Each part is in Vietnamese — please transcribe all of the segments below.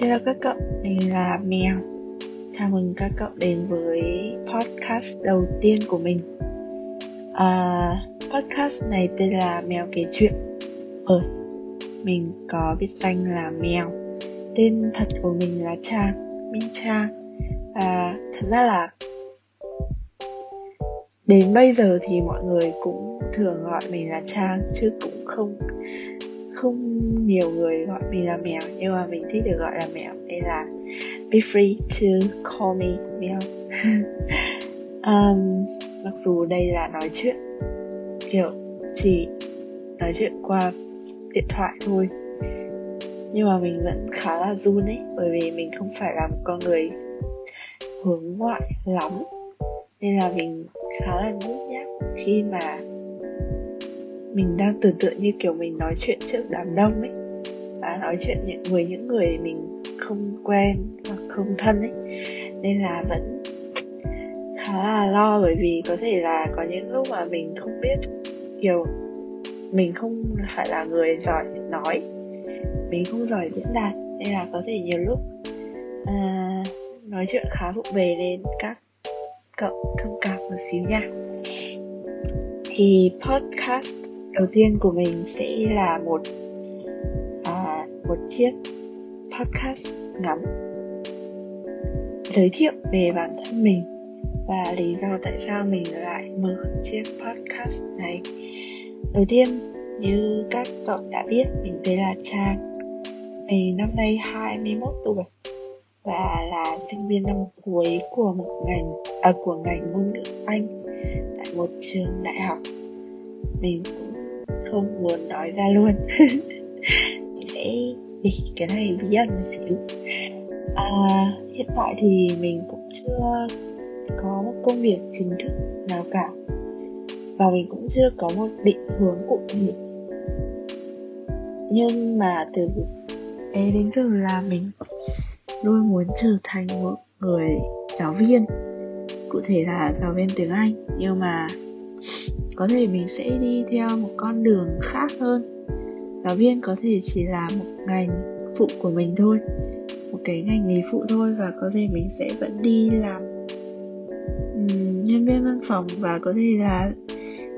Hello các cậu, mình là Mèo. Chào mừng các cậu đến với podcast đầu tiên của mình. À, Podcast này tên là Mèo kể chuyện. Ờ, mình có biệt danh là Mèo. Tên thật của mình là Trang, Minh Trang Và thật ra là Đến bây giờ thì mọi người cũng thường gọi mình là Trang Chứ cũng không không nhiều người gọi mình là mèo nhưng mà mình thích được gọi là mèo nên là be free to call me mèo. Um, mặc dù đây là nói chuyện kiểu chỉ nói chuyện qua điện thoại thôi nhưng mà mình vẫn khá là run ấy bởi vì mình không phải là một con người hướng ngoại lắm nên là mình khá là nhút nhát khi mà mình đang tưởng tượng như kiểu mình nói chuyện trước đám đông ấy. Và nói chuyện những với những người mình không quen hoặc không thân ấy. Nên là vẫn khá là lo bởi vì có thể là có những lúc mà mình không biết kiểu mình không phải là người giỏi nói mình không giỏi diễn đạt. Nên là có thể nhiều lúc à, nói chuyện khá vụ về nên các cậu thông cảm một xíu nha. Thì podcast đầu tiên của mình sẽ là một à, một chiếc podcast ngắn giới thiệu về bản thân mình và lý do tại sao mình lại mở chiếc podcast này. Đầu tiên như các cậu đã biết mình tên là Trang. Mình năm nay 21 tuổi và là sinh viên năm cuối của một ngành à, của ngành ngôn ngữ Anh tại một trường đại học. Mình cũng không muốn nói ra luôn. Để vì để cái này bí ẩn một xíu à, hiện tại thì mình cũng chưa có một công việc chính thức nào cả. Và mình cũng chưa có một định hướng cụ thể. Nhưng mà từ bé đến giờ là mình luôn muốn trở thành một người giáo viên. Cụ thể là giáo viên tiếng anh. Nhưng mà có thể mình sẽ đi theo một con đường khác hơn. Giáo viên có thể chỉ là một ngành phụ của mình thôi một cái ngành nghề phụ thôi và có thể mình sẽ vẫn đi làm um, nhân viên văn phòng và có thể là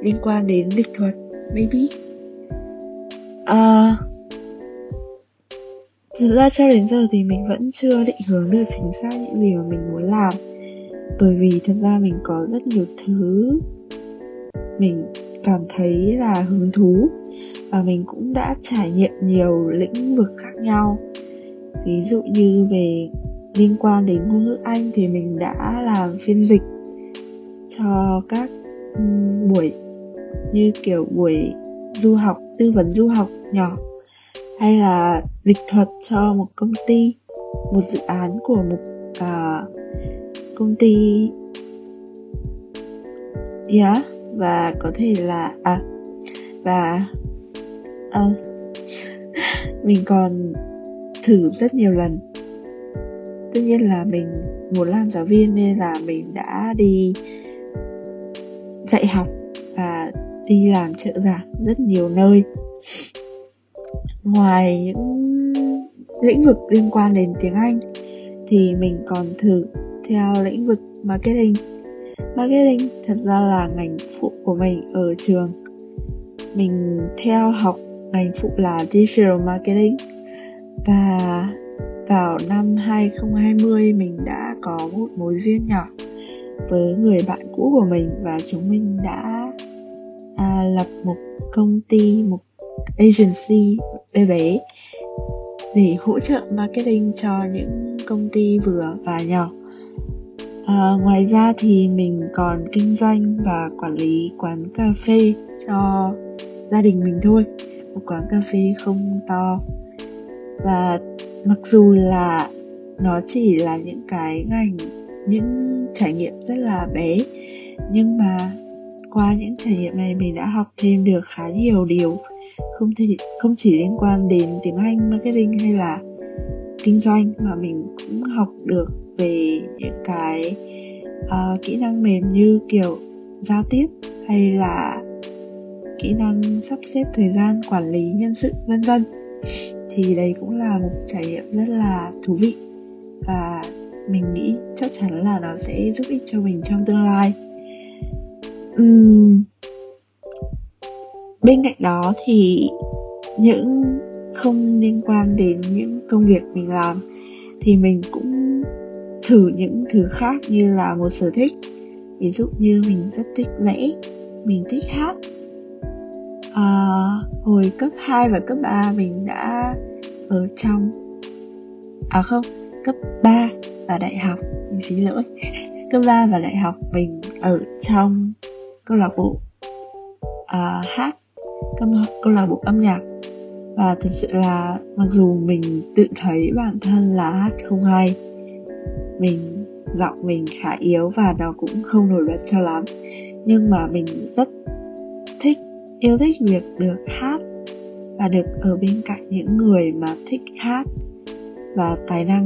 liên quan đến dịch thuật maybe. Uh, thực ra cho đến giờ thì mình vẫn chưa định hướng được chính xác những gì mà mình muốn làm bởi vì thật ra mình có rất nhiều thứ mình cảm thấy là hứng thú và mình cũng đã trải nghiệm nhiều lĩnh vực khác nhau. Ví dụ như về liên quan đến ngôn ngữ anh thì mình đã làm phiên dịch cho các buổi như kiểu buổi du học tư vấn du học nhỏ hay là dịch thuật cho một công ty một dự án của một uh, công ty. Yeah và có thể là à và à, mình còn thử rất nhiều lần. Tất nhiên là mình muốn làm giáo viên nên là mình đã đi dạy học và đi làm trợ giảng rất nhiều nơi. Ngoài những lĩnh vực liên quan đến tiếng anh thì mình còn thử theo lĩnh vực marketing marketing. Thật ra là ngành phụ của mình ở trường. Mình theo học ngành phụ là digital marketing. Và vào năm 2020 mình đã có một mối duyên nhỏ với người bạn cũ của mình và chúng mình đã à, lập một công ty một agency bé bé để hỗ trợ marketing cho những công ty vừa và nhỏ à, ngoài ra thì mình còn kinh doanh và quản lý quán cà phê cho gia đình mình thôi. Một quán cà phê không to. Và mặc dù là nó chỉ là những cái ngành những trải nghiệm rất là bé nhưng mà qua những trải nghiệm này mình đã học thêm được khá nhiều điều. Không thể không chỉ liên quan đến tiếng Anh marketing hay là kinh doanh mà mình cũng học được về những cái uh, kỹ năng mềm như kiểu giao tiếp hay là kỹ năng sắp xếp thời gian quản lý nhân sự vân vân thì đấy cũng là một trải nghiệm rất là thú vị. Và mình nghĩ chắc chắn là nó sẽ giúp ích cho mình trong tương lai. Uhm, bên cạnh đó thì những không liên quan đến những công việc mình làm thì mình cũng thử những thứ khác như là một sở thích. Ví dụ như mình rất thích vẽ mình thích hát. À, hồi cấp 2 và cấp 3 mình đã ở trong à không cấp 3 và đại học mình xin lỗi. Cấp 3 và đại học mình ở trong câu lạc bộ à, hát câu lạc bộ âm nhạc. Và thật sự là mặc dù mình tự thấy bản thân là hát không hay mình, giọng mình khá yếu và nó cũng không nổi bật cho lắm. Nhưng mà mình rất thích, yêu thích việc được hát và được ở bên cạnh những người mà thích hát. Và tài năng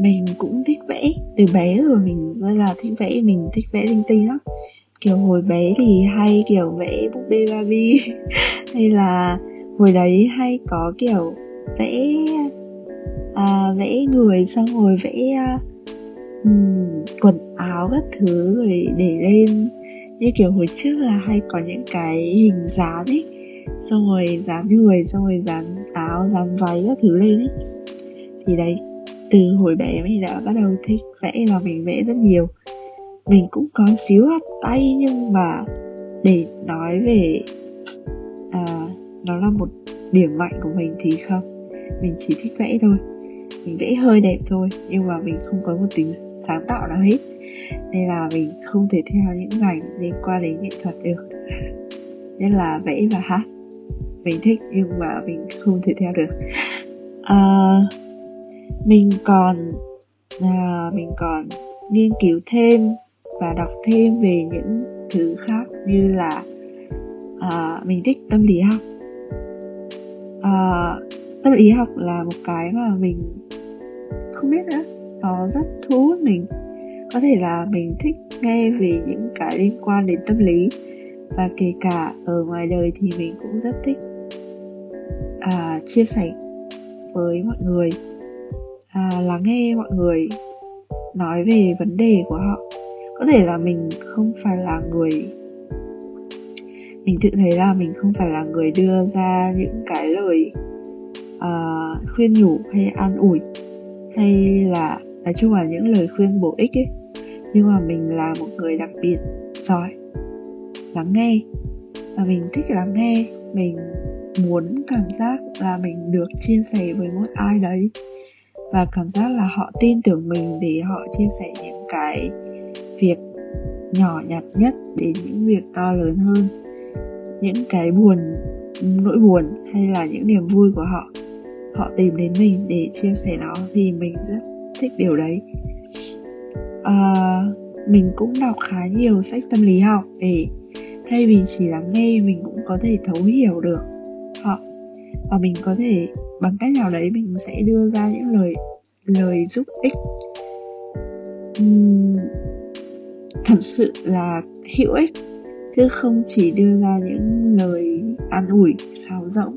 mình cũng thích vẽ. Từ bé rồi mình rất là thích vẽ, mình thích vẽ linh tinh lắm. Kiểu hồi bé thì hay kiểu vẽ búp bê Barbie. Hay là hồi đấy hay có kiểu vẽ à, vẽ người xong rồi vẽ um, quần áo các thứ rồi để lên. Như kiểu hồi trước là hay có những cái hình dán ấy xong rồi dán người xong rồi dán áo dán váy các thứ lên ấy. Thì đấy từ hồi bé mình đã bắt đầu thích vẽ và mình vẽ rất nhiều. Mình cũng có xíu hạt tay nhưng mà để nói về à, nó là một điểm mạnh của mình thì không. Mình chỉ thích vẽ thôi mình vẽ hơi đẹp thôi nhưng mà mình không có một tính sáng tạo nào hết. Nên là mình không thể theo những ngành liên quan đến nghệ thuật được. Nên là vẽ và hát. Mình thích nhưng mà mình không thể theo được. À, mình còn à, mình còn nghiên cứu thêm và đọc thêm về những thứ khác như là à, mình thích tâm lý học. À, tâm lý học là một cái mà mình không biết nữa nó ờ, rất thu hút mình. Có thể là mình thích nghe về những cái liên quan đến tâm lý. Và kể cả ở ngoài đời thì mình cũng rất thích à, chia sẻ với mọi người. À, lắng nghe mọi người nói về vấn đề của họ. Có thể là mình không phải là người mình tự thấy là mình không phải là người đưa ra những cái lời uh, khuyên nhủ hay an ủi hay là nói chung là những lời khuyên bổ ích ấy. Nhưng mà mình là một người đặc biệt giỏi, lắng nghe. Và mình thích lắng nghe, mình muốn cảm giác là mình được chia sẻ với một ai đấy. Và cảm giác là họ tin tưởng mình để họ chia sẻ những cái việc nhỏ nhặt nhất đến những việc to lớn hơn. Những cái buồn, nỗi buồn hay là những niềm vui của họ họ tìm đến mình để chia sẻ nó thì mình rất thích điều đấy. À, mình cũng đọc khá nhiều sách tâm lý học để thay vì chỉ lắng nghe mình cũng có thể thấu hiểu được họ. Và mình có thể bằng cách nào đấy mình sẽ đưa ra những lời lời giúp ích. Uhm, thật sự là hữu ích chứ không chỉ đưa ra những lời an ủi sáo rỗng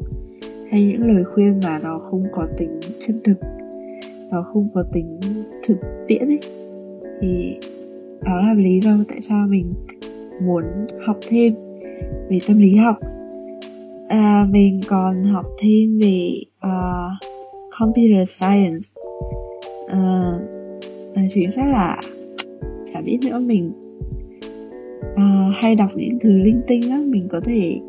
hay những lời khuyên mà nó không có tính chân thực nó không có tính thực tiễn ấy thì đó là lý do tại sao mình muốn học thêm về tâm lý học. À, mình còn học thêm về uh, computer science. Uh, chính xác là chả biết nữa mình uh, hay đọc những thứ linh tinh lắm mình có thể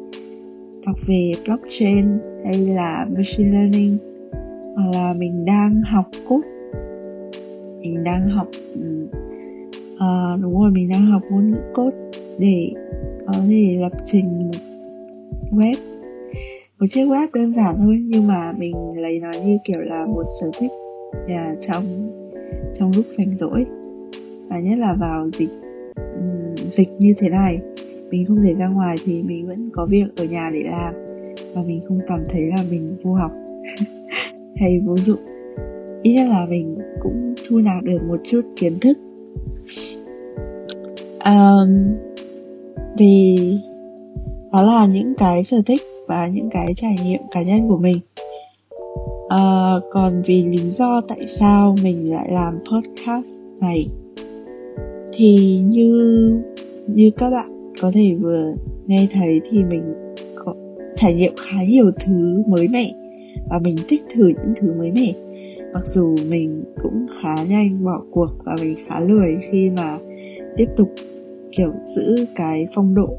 học về blockchain hay là machine learning hoặc là mình đang học code. Mình đang học uh, đúng rồi mình đang học ngôn ngữ code để có thể lập trình một web. Một chiếc web đơn giản thôi nhưng mà mình lấy nó như kiểu là một sở thích và trong trong lúc rảnh rỗi. Và nhất là vào dịch ừ, dịch như thế này mình không thể ra ngoài thì mình vẫn có việc ở nhà để làm. Và mình không cảm thấy là mình vô học hay vô dụng. Ít nhất là mình cũng thu nạp được một chút kiến thức. Um, vì đó là những cái sở thích và những cái trải nghiệm cá nhân của mình. Uh, còn vì lý do tại sao mình lại làm podcast này thì như như các bạn có thể vừa nghe thấy thì mình có trải nghiệm khá nhiều thứ mới mẻ và mình thích thử những thứ mới mẻ. Mặc dù mình cũng khá nhanh bỏ cuộc và mình khá lười khi mà tiếp tục kiểu giữ cái phong độ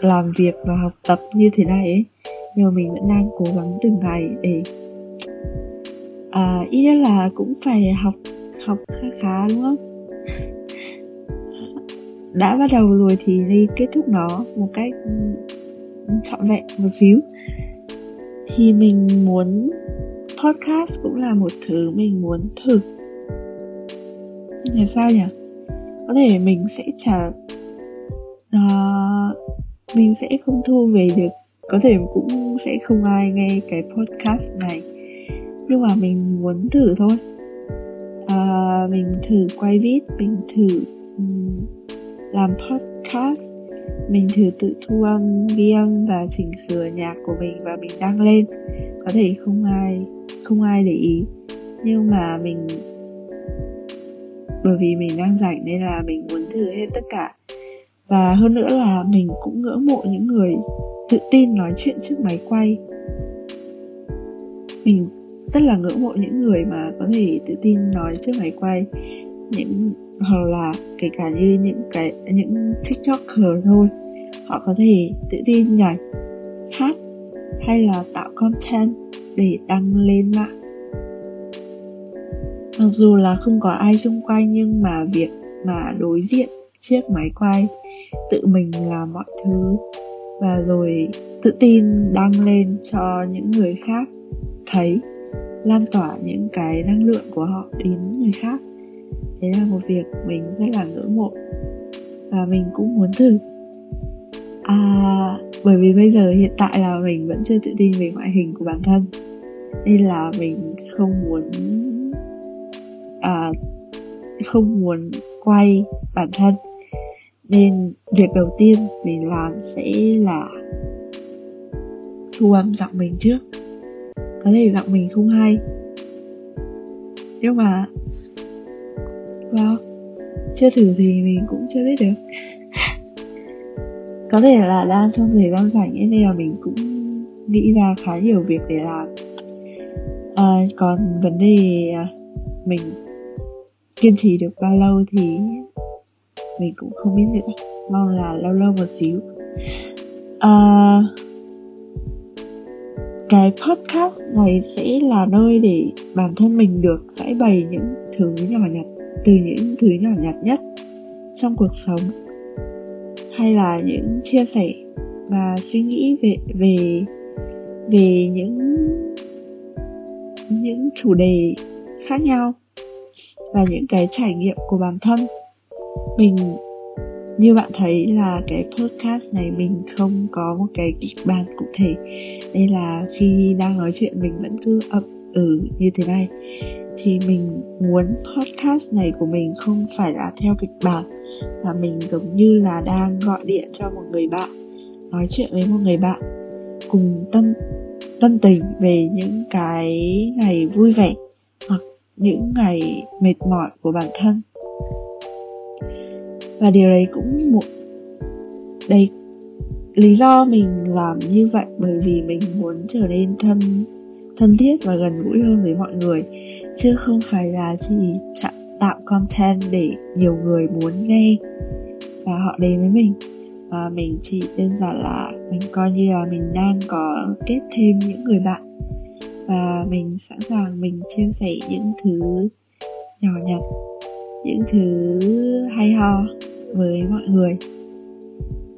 làm việc và học tập như thế này ấy nhưng mà mình vẫn đang cố gắng từng ngày để à, ít nhất là cũng phải học học khá khá đúng không? Đã bắt đầu rồi thì đi kết thúc nó một cách ừ, trọn vẹn một xíu. Thì mình muốn podcast cũng là một thứ mình muốn thử. Là sao nhỉ? Có thể mình sẽ trả uh, à, mình sẽ không thu về được. Có thể cũng sẽ không ai nghe cái podcast này. Nhưng mà mình muốn thử thôi. À, mình thử quay vít mình thử um, làm podcast. Mình thử tự thu âm, ghi âm và chỉnh sửa nhạc của mình và mình đăng lên. Có thể không ai không ai để ý. Nhưng mà mình, bởi vì mình đang rảnh nên là mình muốn thử hết tất cả. Và hơn nữa là mình cũng ngưỡng mộ những người tự tin nói chuyện trước máy quay. Mình rất là ngưỡng mộ những người mà có thể tự tin nói trước máy quay. Những hoặc là kể cả như những cái, những tiktoker thôi, họ có thể tự tin nhảy hát hay là tạo content để đăng lên mạng. Mặc dù là không có ai xung quanh, nhưng mà việc mà đối diện chiếc máy quay, tự mình làm mọi thứ và rồi tự tin đăng lên cho những người khác thấy, lan tỏa những cái năng lượng của họ đến người khác đấy là một việc mình rất là ngưỡng mộ. Và mình cũng muốn thử. À bởi vì bây giờ hiện tại là mình vẫn chưa tự tin về ngoại hình của bản thân. Nên là mình không muốn à, không muốn quay bản thân. Nên việc đầu tiên mình làm sẽ là thu âm giọng mình trước. Có thể giọng mình không hay. Nhưng mà vào chưa thử thì mình cũng chưa biết được. Có thể là đang trong thời gian rảnh ấy nên là mình cũng nghĩ ra khá nhiều việc để làm. À, còn vấn đề à, mình kiên trì được bao lâu thì mình cũng không biết nữa. Mong là lâu lâu một xíu. À, cái podcast này sẽ là nơi để bản thân mình được giải bày những thứ nhỏ nhặt từ những thứ nhỏ nhặt nhất trong cuộc sống, hay là những chia sẻ và suy nghĩ về về về những những chủ đề khác nhau và những cái trải nghiệm của bản thân. Mình, như bạn thấy là cái podcast này mình không có một cái kịch bản cụ thể, nên là khi đang nói chuyện mình vẫn cứ ậm ừ như thế này thì mình muốn podcast này của mình không phải là theo kịch bản, mà mình giống như là đang gọi điện cho một người bạn, nói chuyện với một người bạn, cùng tâm tâm tình về những cái ngày vui vẻ hoặc những ngày mệt mỏi của bản thân. Và điều đấy cũng một đây, lý do mình làm như vậy bởi vì mình muốn trở nên thân thân thiết và gần gũi hơn với mọi người chứ không phải là chỉ tạo content để nhiều người muốn nghe. Và họ đến với mình. Và mình chỉ đơn giản là mình coi như là mình đang có kết thêm những người bạn. Và mình sẵn sàng mình chia sẻ những thứ nhỏ nhặt những thứ hay ho với mọi người.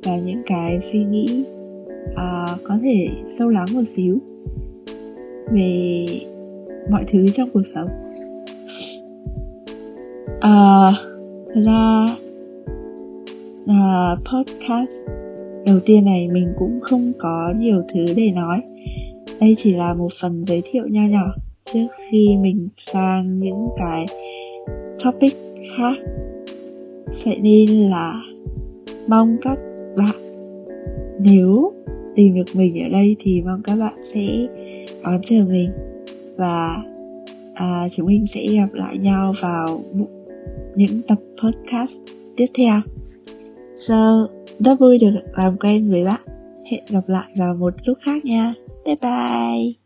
Và những cái suy nghĩ uh, có thể sâu lắng một xíu về mọi thứ trong cuộc sống. À, thật ra à, podcast đầu tiên này mình cũng không có nhiều thứ để nói. Đây chỉ là một phần giới thiệu nho nhỏ trước khi mình sang những cái topic khác. Vậy nên là mong các bạn nếu tìm được mình ở đây thì mong các bạn sẽ đón chờ mình và à, chúng mình sẽ gặp lại nhau vào những tập podcast tiếp theo. So rất vui được làm quen với bạn. Hẹn gặp lại vào một lúc khác nha. Bye bye.